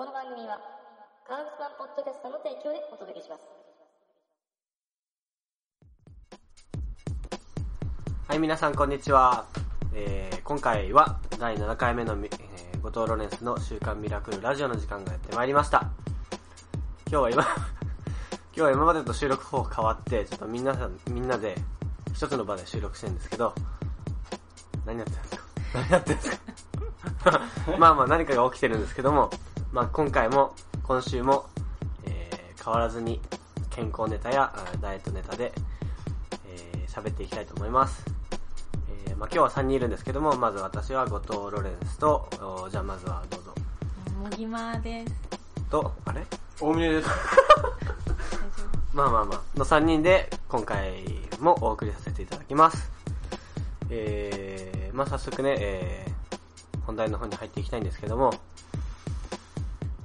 この番組は川口版ポッドキャストの提供でお届けしますはい、皆さんこんにちは。えー、今回は第7回目の、えー、後藤ロレンスの週刊ミラクルラジオの時間がやってまいりました。今日は今、今日は今までと収録方法変わって、ちょっとみんなさん、みんなで一つの場で収録してるんですけど、何やってるんですか？何やってるんですか？まあまあ何かが起きてるんですけども、まあ今回も、今週も、えー、変わらずに健康ネタやあダイエットネタで、えー喋っていきたいと思います。えーまあ、今日は3人いるんですけども、まず私は後藤ロレンスと、おじゃあまずはどうぞ。もぎまです。と、あれ？大峰です。まあまあまあ、の3人で今回もお送りさせていただきます。えー、まあ早速ね、えー、本題の方に入っていきたいんですけども、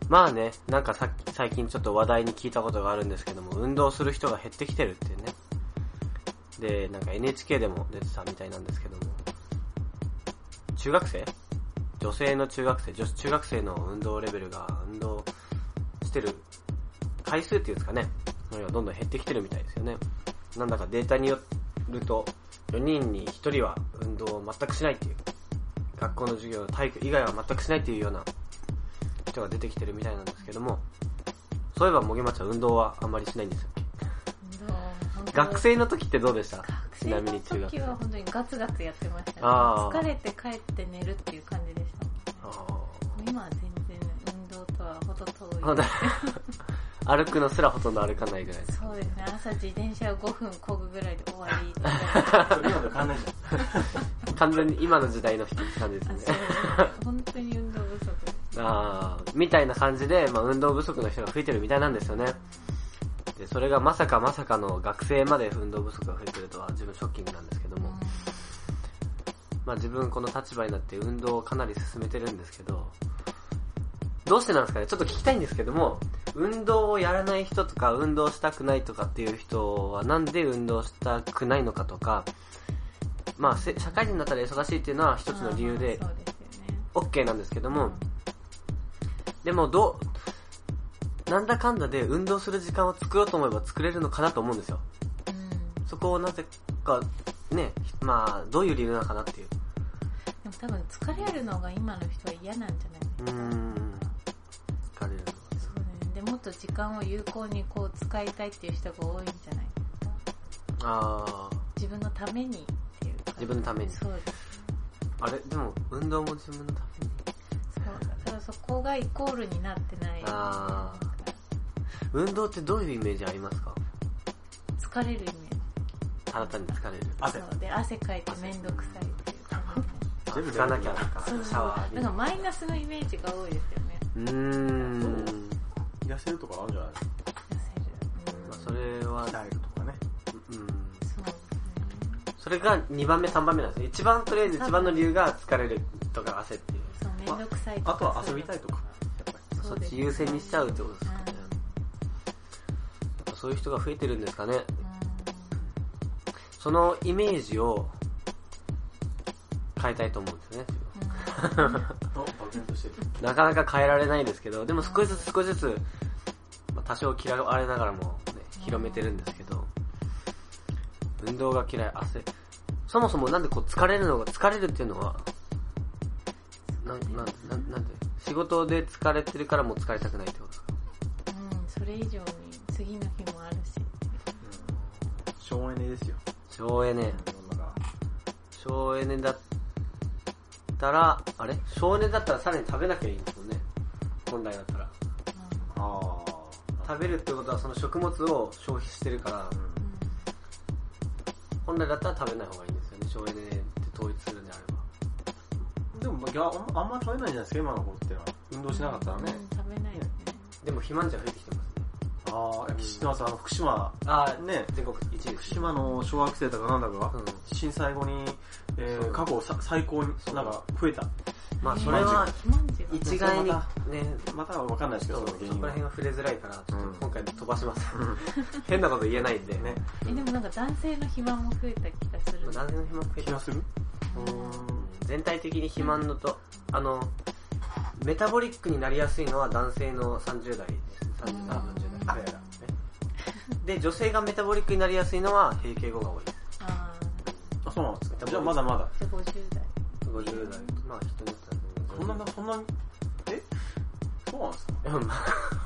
まあね、なんかさっき、最近ちょっと話題に聞いたことがあるんですけども、運動する人が減ってきてるっていうね。で、なんか NHK でも出てたみたいなんですけども、中学生？女性の中学生、女子中学生の運動レベルが運動してる回数っていうんですかね、どんどん減ってきてるみたいですよね。なんだかデータによると、4人に1人は運動を全くしないっていう、学校の授業の、体育以外は全くしないっていうような人が出てきてるみたいなんですけども、そういえばもげまちゃん運動はあんまりしないんですよ。学生の時ってどうでした？学ちなみに中学時は本当にガツガツやってましたね。疲れて帰って寝るっていう感じでしたね。あ今は全然運動とはほど遠い。歩くのすらほとんど歩かないぐらい。そうですね。朝自転車を5分漕ぐぐらいで終わり。それ今と変わんないじ 完全に今の時代の人って感じですね。本当に。あーみたいな感じで、まあ、運動不足の人が増えてるみたいなんですよね。で、それがまさかまさかの学生まで運動不足が増えてるとは自分ショッキングなんですけども、まあ自分この立場になって運動をかなり進めてるんですけど、どうしてなんですかね？ちょっと聞きたいんですけども、運動をやらない人とか、運動したくないとかっていう人はなんで運動したくないのかとか、まあせ社会人になったら忙しいっていうのは一つの理由で。OK なんですけども、でもどう、なんだかんだで運動する時間を作ろうと思えば作れるのかなと思うんですよ。うん。そこをなぜか、ね、まあ、どういう理由なのかなっていう。でも多分疲れるのが今の人は嫌なんじゃない？うーん。疲れるのそうね。で、もっと時間を有効にこう使いたいっていう人が多いんじゃない？あ自分のためにっていうか自分のためにそうですー。あれ、でも、運動も自分のため？に。そこがイコールになってない。あ運動ってどういうイメージありますか？疲れるイメーただ単に疲れる。ジ汗。そう。で汗かいてめんどくさいっていう。感じ全部拭かなきゃとか、シそう。ャワーなんかマイナスのイメージが多いですよね。うーん。痩せるとかあるんじゃない痩せるうんまあ、それは、鍛えるとかね。うん。それが2番目、3番目なんですね。一番とりあえず一番の理由が疲れるとか汗っていう。めんどくさいとかあとは遊びたいとか。やっぱり。そっち優先にしちゃうってことですかね。やっぱそういう人が増えてるんですかね。そのイメージを変えたいと思うんですよね。なかなか変えられないですけど、でも少しずつ少しずつ、まあ、多少嫌われながらも、ね、広めてるんですけど、運動が嫌い、汗。そもそもなんでこう疲れるのが、疲れるっていうのは、なん、なん、なんなんで仕事で疲れてるからもう疲れたくないってこと？うんそれ以上に次の日もあるし省エネですよ。省エネ。省エネだったら、あれ？省エネだったらさらに食べなきゃいいんですもんね。本来だったら。ああ。食べるってことはその食物を消費してるから、本来だったら食べない方がいいんですよね。省エネって統一するんであれば。でも、まあいやあんま食べないんじゃないですか、今の子ってのは。運動しなかったらね。うん食べないよね。でも肥満児は増えてきてます。ね。ああ、知ってます、あの、福島、あね、全国一位。福島の小学生とかなんだか、うん。震災後に、えー、過去さ最高に、なんか、増えた。まあそれは肥満児が一概にね、または分かんないですけど、そこら辺は触れづらいから、ちょっとうん。今回飛ばします。変なこと言えないんで。ね。えでもなんか男性の肥満も増えた気がする。男性の肥満増えてます気がする？全体的に肥満のと、あの、メタボリックになりやすいのは男性の30代です。30代、うん40代。あ、やだ。で、女性がメタボリックになりやすいのは閉経後が多いです。ああ、そうなんですか？じゃあまだまだ。ーじゃあ50代。50代。まあ人によってはそんな、そんな、え？そうなんですか？うんまあ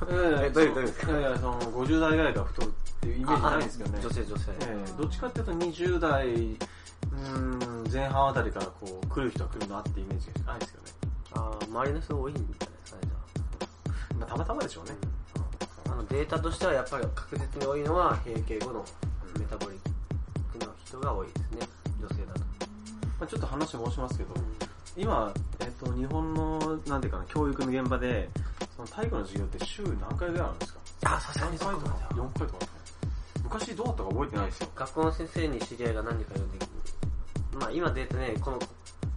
ええどういうどういうですか？いやいや、その、50代ぐらいから太るっていうイメージないんですけどね。女性女性。ええどっちかっていうと20代、うーん、前半あたりからこう、来る人は来るなってイメージがないですよね。あー周りの人多いんじゃないですかね、じゃまあ、たまたまでしょうね。あ。あのデータとしてはやっぱり確実に多いのは閉経後のメタボリックの人が多いですね、女性だと。まあ、ちょっと話申しますけど、今、えっと、日本の、なんていうかな、教育の現場で、その体育の授業って週何回ぐらいあるんですか？あ、さすが3にそ回かことまでは。4回とか昔どうだったか覚えてないですよ。学校の先生に知り合いが何人かいるんで、まあ今データね、この、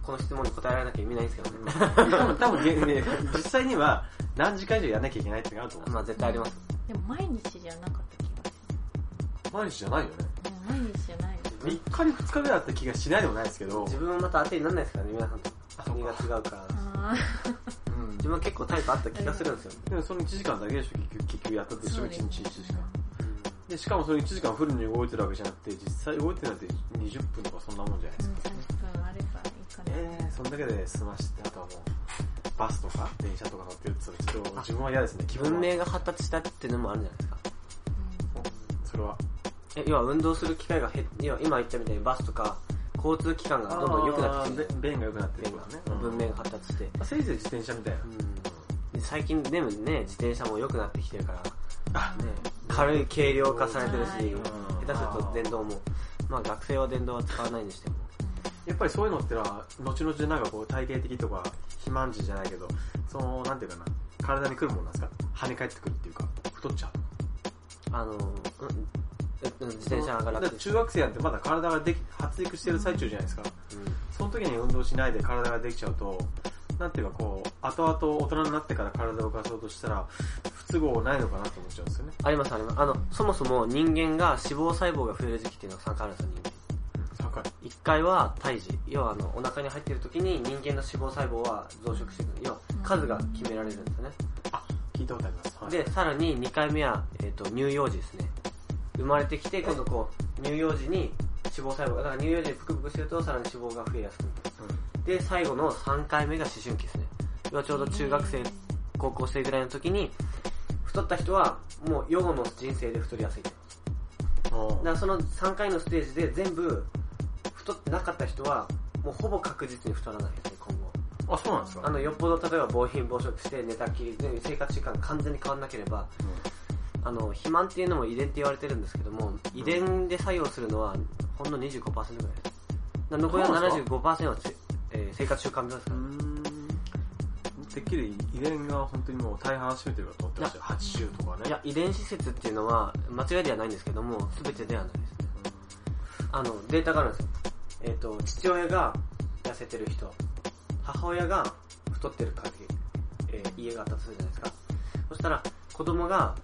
この質問に答えられなきゃ意味ないんですけどね。多分、多分、ね、実際には何時間以上やんなきゃいけないってのがあると思うんまあ絶対あります。でも毎日じゃなかった気がすよ。毎日じゃないよね。毎日じゃないの。3日に2日ぐらいだった気がしないでもないですけど、自分もまた当てにならないですからね、皆さんと。国が違うから。あうん自分は結構タイプあった気がするんですよ。でもその1時間だけでしょ、結局結局やったでしょ、1そうです日1時間。で、しかもその1時間フルに動いてるわけじゃなくて、実際動いてるなんて20分とかそんなもんじゃないでーうんすか。30分あればいいかな。えー、そんだけで済まして、あとはもう、バスとか電車とか乗ってるって言ったらちょっと自分は嫌ですね、気分は文明が発達したっていうのもあるんじゃないですか。それは。え要は運動する機会が減っ要は今言ったみたいにバスとか交通機関がどんどん良くなってきて便が良くなってるね。文明が発達して、まあせいぜい自転車みたいな。で最近でもね自転車も良くなってきてるから、あ、ね、軽い軽量化されてるしうん下手すると電動も。まあ学生は電動は使わないにしても。やっぱりそういうのってのは、後々なんかこう体型的とか、肥満児じゃないけど、その、なんていうかな、体に来るもんなんですか？跳ね返ってくるっていうか、太っちゃう。あの、うん自転車がだ楽中学生なんてまだ体ができ発育してる最中じゃないですか。その時に運動しないで体ができちゃうと、なんていうかこう、後々大人になってから体を動かそうとしたら、不都合ないのかなと思っちゃうんですよね。ありますありますあのそもそも人間が脂肪細胞が増える時期っていうのが3回あるんですよ人間高い。1回は胎児要はあのお腹に入ってる時に人間の脂肪細胞は増殖していく要は数が決められるんですよねあ、聞いたことあります。はい、で、さらに2回目は、えっ、と、乳幼児ですね。生まれてきて、今度こう、乳幼児に脂肪細胞が、だから乳幼児にプクプクしてると、さらに脂肪が増えやすくなる。で、最後の3回目が思春期ですね。要はちょうど中学生、高校生ぐらいの時に、太った人は、もう、幼後の人生で太りやすいと。だからその3回のステージで全部、太ってなかった人は、もうほぼ確実に太らないですね、今後。あ、そうなんですか？あの、よっぽど例えば暴飲暴食して寝たきりで生活習慣完全に変わんなければ、あの、肥満っていうのも遺伝って言われてるんですけども、遺伝で作用するのはほんの25%ぐらいです。残りのそうなんです75%はせ、えー生活習慣病ですから。うーん。てっきり遺伝が本当にもう大半占めてるかと思ってましたよ。80とかね。いや、遺伝子説っていうのは間違いではないんですけども、全てではないですね。あの、データがあるんですよ。えっ、と、父親が痩せてる人、母親が太ってる家庭、えー家があったとするじゃないですか。そしたら、子供が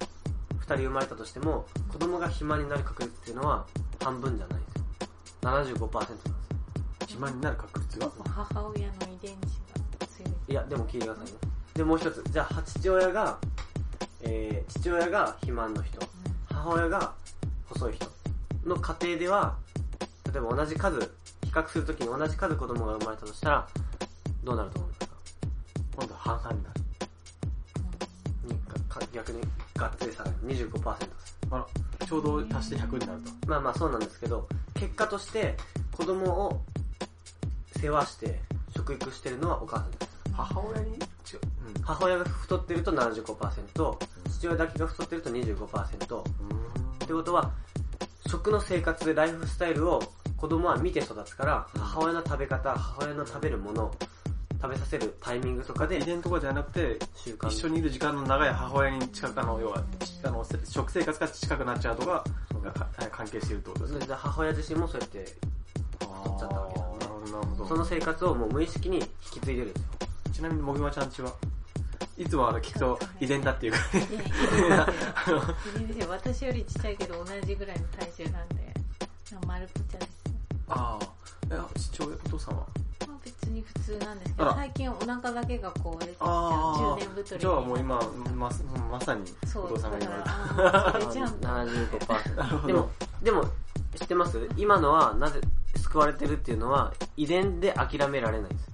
2人生まれたとしても、子供が肥満になる確率っていうのは半分じゃないんですよ。75%なんですよ。肥満になる確率が。母親の遺伝子が強い。いや、でも聞いてくださいね。で、もう一つ。じゃあ、父親が、えー、父親が肥満の人、母親が細い人の家庭では、例えば同じ数、比較するときに同じ数子供が生まれたとしたら、どうなると思いますか？今度は半々になる。にかか逆にがっつり下がる。25%です。あら、ちょうど足して100になると。まあまあそうなんですけど、結果として子供を世話して食育してるのはお母さんです。母親に？違う。うん。母親が太ってると75%、父親だけが太ってると25%、ってことは、食の生活でライフスタイルを子供は見て育つから、母親の食べ方、母親の食べるもの、食べさせるタイミングとかで遺伝とかじゃなくて、習慣。一緒にいる時間の長い母親に近く、あの、要は、あの、せ食生活が近くなっちゃうとか、がか関係しているってことですね。で母親自身もそうやって、太っちゃったわけなんでなるほど。その生活をもう無意識に引き継いでるんですよ。ちなみに、もぎまちゃんちは？いつもあの聞くと遺伝だっていうか、いや。私よりちっちゃいけど同じぐらいの体重なんで。丸っぽちゃですよ。ああ。え、父親、お父さんは？まあ別にに普通なんですけど最近お腹だけがこう出てきちゃうあ中年太りじゃあもう今、ま、まさに、お父さんがだ言われた。から あーそれじゃん75%。でも、でも、知ってます？今のはなぜ救われてるっていうのは遺伝で諦められないんです。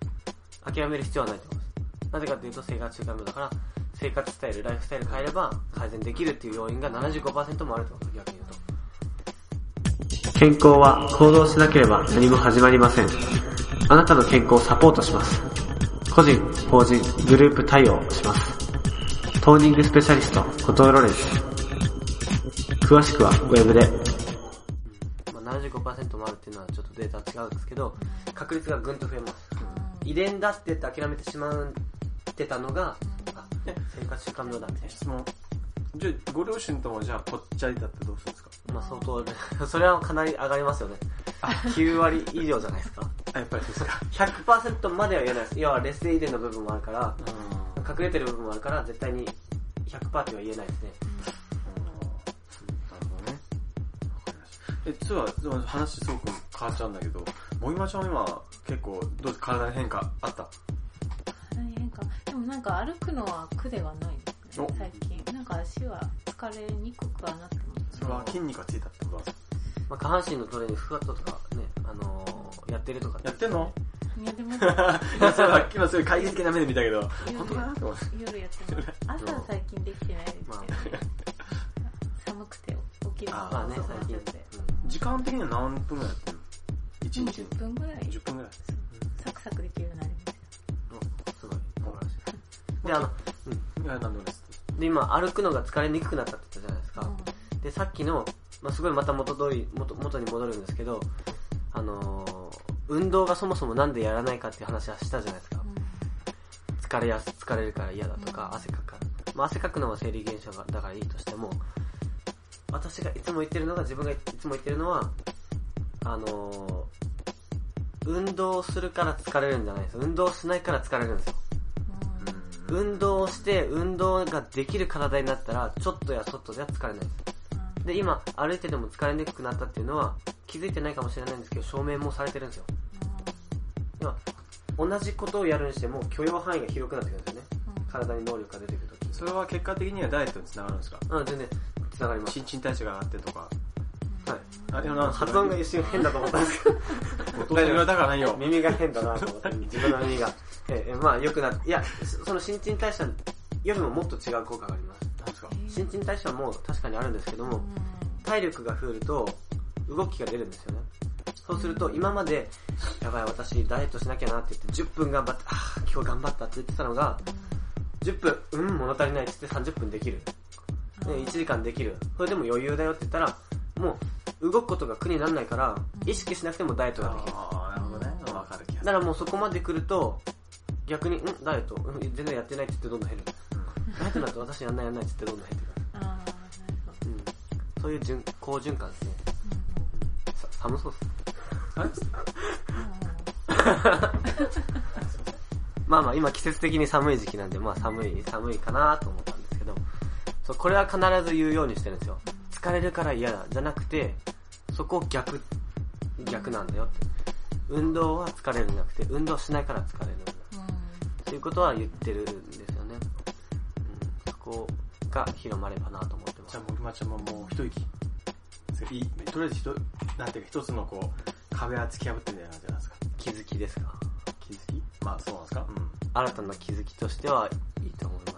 諦める必要はないと思います。なぜかというと生活習慣病だから、生活スタイル、ライフスタイル変えれば改善できるっていう要因が75%もあると、逆に言うと。健康は行動しなければ何も始まりません。あなたの健康をサポートします。個人、法人、グループ対応します。トーニングスペシャリスト、後藤ロレンス。詳しくはウェブで。違うんですけど、確率がぐんと増えます。遺伝だって言って諦めてしまってたのが、あ、生活習慣病だみたい質問。じゃあ、ご両親ともじゃあ、ぽっちゃりだってどうするんですか？な。まあ相当、それはかなり上がりますよね。9割以上じゃないですか。あ、やっぱりそうですか。100%までは言えないです。要は劣勢遺伝の部分もあるから、うん。隠れてる部分もあるから、絶対に100%っては言えないですね。え、実は、話すごく変わっちゃうんだけど、もぎまちゃんは今、結構、どうですか？体に変化あった？体に変化？でもなんか歩くのは苦ではない。ですねお。最近。なんか足は疲れにくくはなってますそれは筋肉がついたってことまあ、下半身のトレーニング、スクワットとかね、あのー、やってるとか、やってんの？いやでも。今そういう会議的な目で見たけど、夜本当か？なと思って。夜やってます。朝は最近できてないですけど、まあ寒くて起きるのあまあね、が遅くなっ最近ちゃって。時間的には何分ぐらいやってるの ?1 日に？10分ぐらい10分ぐらい。サクサクできるようになりましたうんすごい、素晴らしい。で、あの、いや、なんでもないです。で、今、歩くのが疲れにくくなったって言ったじゃないですか。で、さっきの、まあ、すごいまた元通り、元、元に戻るんですけど、あのー運動がそもそもなんでやらないかっていう話はしたじゃないですか。疲れやす、疲れるから嫌だとか、うん汗かくから。まあ、汗かくのは生理現象が、だからいいとしても、私がいつも言ってるのが、自分がいつも言ってるのは、あのー運動するから疲れるんじゃないです。運動しないから疲れるんですよ。うん運動をして、運動ができる体になったら、ちょっとや外では疲れないです。で、今、歩いてても疲れにくくなったっていうのは、気づいてないかもしれないんですけど、証明もされてるんですよ。要は、同じことをやるにしても、許容範囲が広くなってくるんですよね。体に能力が出てくるとき。それは結果的にはダイエットにつながるんですか？うん、全然、繋がります。新陳代謝が上がってとか。はい。あ、いや、なん発音が一瞬変だと思ったんですけど。お父さん言われたからないよ。耳が変だなと思って、自分の耳が。ええ、まあ良くなって、いや、そその新陳代謝よりももっと違う効果があります。なんですか？新陳代謝も確かにあるんですけども、体力が増えると動きが出るんですよね。そうすると今まで、やばい私ダイエットしなきゃなって言って10分頑張って、ああ、今日頑張ったって言ってたのが、10分、うん、物足りないって言って30分できる。で1時間できる。それでも余裕だよって言ったら、もう動くことが苦にならないから、意識しなくてもダイエットができる。ああ、なるほどね。わかる気がすだからもうそこまで来ると、逆に、んダイエット、うん全然やってないって言ってどんどん減る。ダイエットだと私やんないやんないって言ってどんどん減ってくる。あーなるほどうん。そういう循好循環ですね。さ寒そうっす。まあまあ今季節的に寒い時期なんで、まあ寒い、寒いかなとそう、これは必ず言うようにしてるんですよ。疲れるから嫌だ、じゃなくて、そこ逆、逆なんだよって。運動は疲れるんじゃなくて、運動しないから疲れるんだ。っていうことは言ってるんですよね。うん、そこが広まればなと思ってますじゃあ、。森町ちゃんももう一息。いいとりあえず一、なんていうか一つのこう、壁は突き破ってんじゃないじゃないですか？気づきですか？気づき？まあ、そうなんですか？うん。新たな気づきとしてはいいと思います。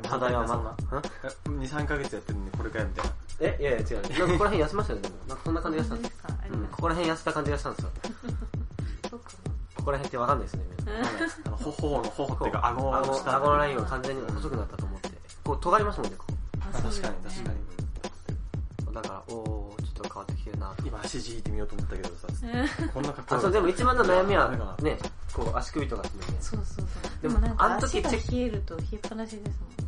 課題はまん2、3ヶ月やってるのにこれかよみたいな。え、いやいや違う。なんかここら辺休ましたよね。でもなんかそんな感じがしたんです本当ですかありうん、ここら辺痩せた感じがしたんですよ。そうかここら辺ってわかんないですね、みんな。あの、頬の、頬っていうか、顎顎の下。顎のラインが完全に細くなったと思って。こう、尖りますもんね、こああ確かに、確かに。う。だから、おー、ちょっと変わってきてるなと。今足じいてみようと思ったけどさ、こんな格好あ、そう、でも一番の悩みはね、こう、足首とかですね。そうそうそうでもでもなんかあの時足冷えると冷えっぱなしですもんね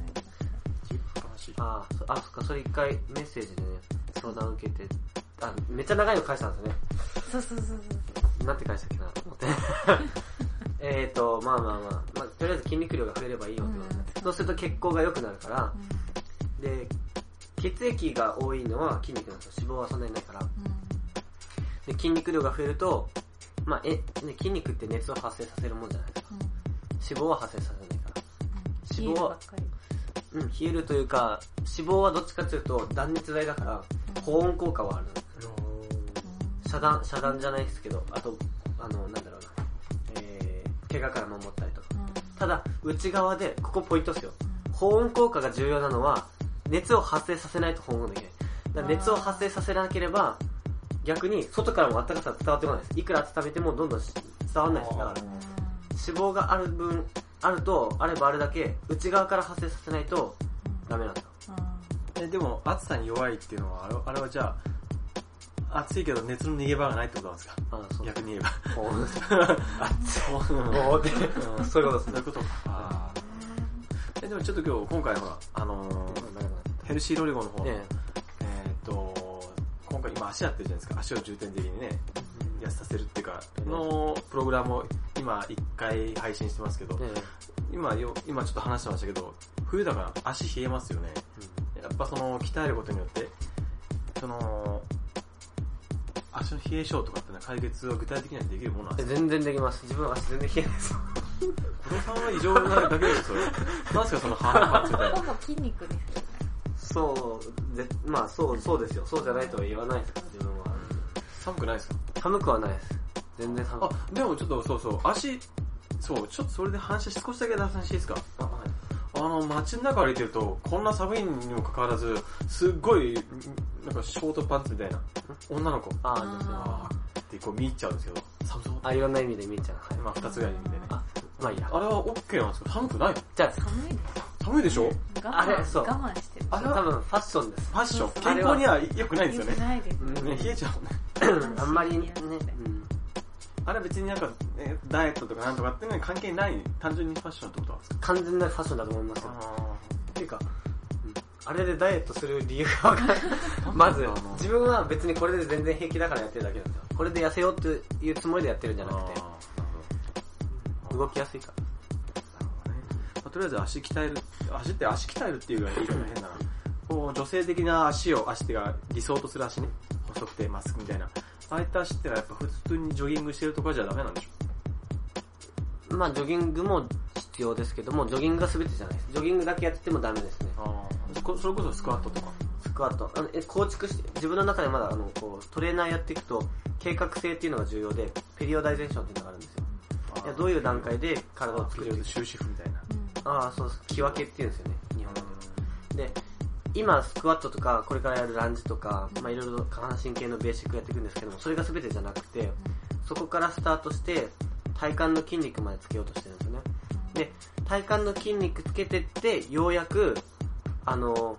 話ああ、そっか、それ一回メッセージでね、相談受けて、あ、めっちゃ長いの返したんですよね。そうそうそうそうなんて返したっけなと思って。えーと、まあまあまあ、まあ、とりあえず筋肉量が増えればいいよってことで、うんそうすると血行が良くなるから、で、血液が多いのは筋肉なんですよ。脂肪はそんなにないから。で、筋肉量が増えると、まあ、え、ね、筋肉って熱を発生させるもんじゃないですか。脂肪は発生させないから。脂肪は。うん、冷えるというか、脂肪はどっちかというと断熱材だから、保温効果はある。遮断、遮断じゃないですけど、あと、あの、なんだろうな、えー、怪我から守ったりとか。ただ、内側で、ここポイントですよ。保温効果が重要なのは、熱を発生させないと保温できない。熱を発生させなければ、逆に外からも暖かさは伝わってこないです。いくら温めてもどんどんし伝わらないです。だから、脂肪がある分、あると、あればあるだけ、内側から発生させないと、ダメなんですよ。え、でも、暑さに弱いっていうのは、あれあれはじゃあ、暑いけど熱の逃げ場がないってことなんですか？あそう逆に言えば。保温です。そう。いうことです。そういうこと。か。あ。ーえ、でもちょっと今日、今回ほら、あのー、ヘルシーロリゴンの方の、ええ。ーっと、今回今足やってるじゃないですか。足を重点的にね、痩せさせるっていうか、のプログラムを今1回配信してますけど、ええ今よ、今ちょっと話してましたけど、冬だから足冷えますよね。やっぱその鍛えることによって、その、足の冷え性とかってのは解決は具体的にはできるものなんえですか？全然できます。自分は足全然冷えないです。小野さんは異常なだけですよ、それ。なんすかそのハーフパンツみたいなほ。ぼ筋肉ですよね。そう、で、まあそう、そうですよ。そうじゃないとは言わないですから、自分は。寒くないですか？寒くはないです。全然寒あく。、でもちょっとそうそう、足、そう、ちょっとそれで話少しだけ脱線していいですか？あ、はい。あの、街の中歩いてると、こんな寒いにもかかわらず、すっごい、なんかショートパンツみたいな、女の子、あ、ですね。あーってこう見入っちゃうんですけど、寒そう。あ、いろんな意味で見えちゃう。はい。まあ二つぐらいの意味でね。あ、まあいいや。あれは OK なんですか？寒くないじゃ寒いです。寒いでしょあれそう我慢してる。あ、あれは多分ファッションです。ファッション、健康には良くないですよね。良くないです。うんね、冷えちゃうもんね。あんまりね。あれは別になんか、ね、ダイエットとかなんとかっていうのに関係ない、単純にファッションってことなんですか？完全なファッションだと思いますよ。あっていうか、うんあれでダイエットする理由がわからない。まず自分は別にこれで全然平気だからやってるだけなんですよ。これで痩せようっていうつもりでやってるんじゃなくて、動きやすいから。まあとりあえず足鍛える、足って足鍛えるっていうか言い方変だな。こう女性的な足を、足っていうか理想とする足ね。細くてまっすぐみたいな。ああいった足ってのはやっぱ普通にジョギングしてるとかじゃダメなんでしょまあ、ジョギングも必要ですけども、ジョギングが全てじゃないです。ジョギングだけやっててもダメですね。ああ。こそれこそスクワットとか。スクワット。あのえ構築して、自分の中でまだあのこうトレーナーやっていくと、計画性っていうのが重要で、ペリオダイゼーションっていうのがあるんですよ。いやどういう段階で体を作る終止符みたいな。ああ、そうです。木分けっていうんですよね、日本で。で、今、スクワットとか、これからやるランジとか、まあいろいろ下半身系のベーシックやっていくんですけども、それが全てじゃなくて、そこからスタートして、体幹の筋肉までつけようとしてるんですよね。で、体幹の筋肉つけてって、ようやく、あの、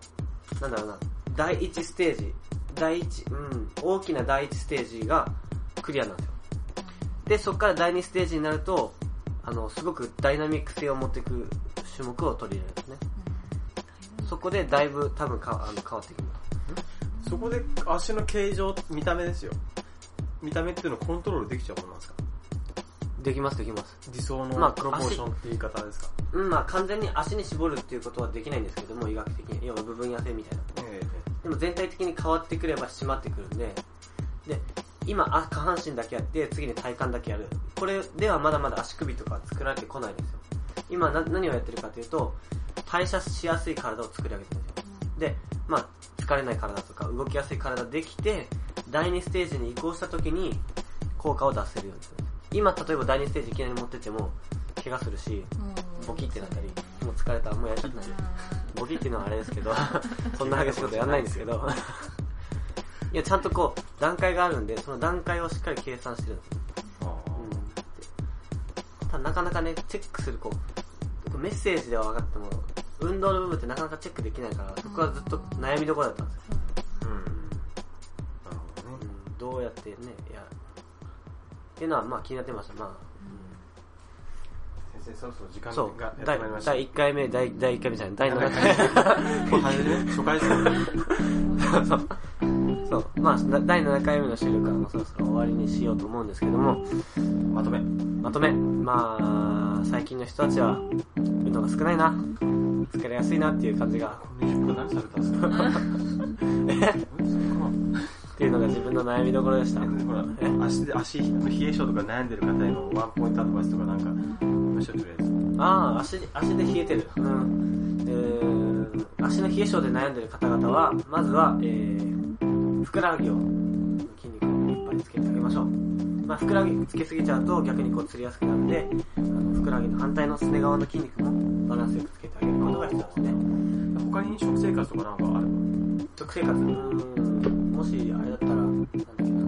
なんだろうな、第一ステージ、第一、うん、大きな第一ステージがクリアなんですよ。で、そこから第二ステージになると、あの、すごくダイナミック性を持っていく種目を取り入れるんですね。そこでだいぶ多分かあの変わってきます。そこで足の形状、見た目ですよ。見た目っていうのをコントロールできちゃうものなんですか？できます、できます。理想のまあプロポーションって言い方ですか、うん、まあ完全に足に絞るっていうことはできないんですけども、医学的に。要は部分痩せみたいな。えでも全体的に変わってくれば締まってくるんで、で、今、あ下半身だけやって、次に体幹だけやる。これではまだまだ足首とか作られてこないんですよ。今な何をやってるかというと、代謝しやすい体を作り上げてるんですよ。で、まあ、疲れない体とか動きやすい体できて、第2ステージに移行した時に効果を出せるようにする。今、例えば第2ステージいきなり持ってっても、怪我するし、ボキってなったり、もう疲れた、もうやりたくない。ボキっていうのはあれですけど、そんな激しいことやんないんですけど、いや、ちゃんとこう、段階があるんで、その段階をしっかり計算してるんですよ。うん。ただなかなかね、チェックするこう、メッセージでは分かっても、運動の部分ってなかなかチェックできないから、そこはずっと悩みどころだったんですよ。うん。なるほどね。うん、どうやってね、やる。っていうのは、まあ気になってました。ま先生、そろそろ時あ、間そうがやっ、て第まいりました。第1回目、第第1回目じゃない、第7回。初め初回ですね。そう。そう。まあ、だ第7回目の収録はもうそろそろ終わりにしようと思うんですけども、まとめ。まとめ。まあ、最近の人たちは、運動が少ないな。疲れやすいなっていう感じが、っていうのが自分の悩みどころでした。ほら、足で、足の冷え性とか悩んでる方へのワンポイントアドバイスとかなんか、ましょ、とりあえず。ああ、足、足で冷えてる。うん。えー、足の冷え性で悩んでる方々は、まずは、えー、ふくらはぎを、筋肉をいっぱいつけてあげましょう。まあ、ふくらはぎつけすぎちゃうと逆にこう釣りやすくなるんで、あのふくらはぎの反対のすね側の筋肉もバランスよくつけてあげることが必要ですね。他に食生活とかなんかある？食生活、もしあれだったら、なんだっけな、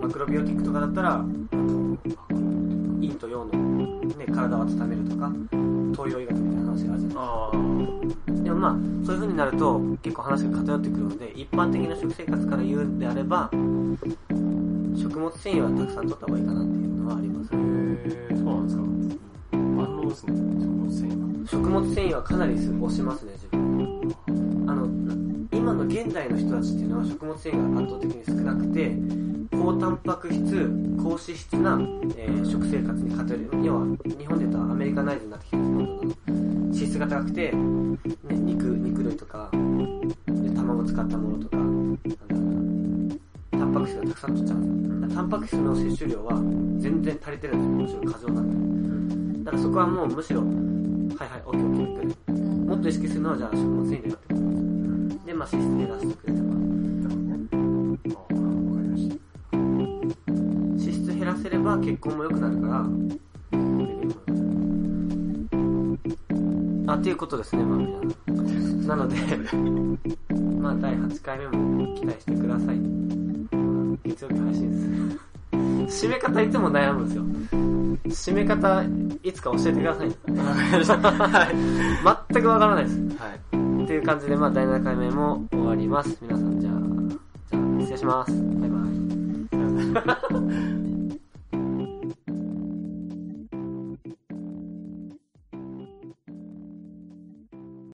マクロビオティックとかだったら、陰と陽の、ね、体を温めるとか、東洋医学みたいな話があるじゃないですか。あでもまあ、そういう風になると結構話が偏ってくるので、一般的な食生活から言うんであれば、食物繊維はたくさん取った方がいいかなっていうのはありますへ。えー、そうなんですか。万能ですね、食物繊維は。食物繊維はかなり推しますね、自分。あの、今の現代の人たちっていうのは食物繊維が圧倒的に少なくて、高タンパク質、高脂質な、えー食生活に偏る。要は、日本で言うとアメリカナイズになってきてるんですけど、脂質が高くて、ね、肉、肉類とか、卵使ったものとか、なんだろう、タンパク質がたくさん取っちゃうんですよ。タンパク質の摂取量は全然足りてるんですよ。むしろん過剰なんで。だからそこはもうむしろ、はいはい、オッケーオッケーオッケー。もっと意識するのはじゃあ食物繊維だってことです。で、まあ脂質減らしてくれたら。わかりました。脂質減らせれば血行も良くなるから、あ、っていうことですね、まあ皆さん。なので、まあ第8回目も期待してください。月曜日配信です。締め方いつも悩むんですよ。締め方、いつか教えてください。はい。全くわからないです。はい。っていう感じで、まあ第7回目も終わります。皆さん、じゃあ、じゃあ、失礼します。バイバイ。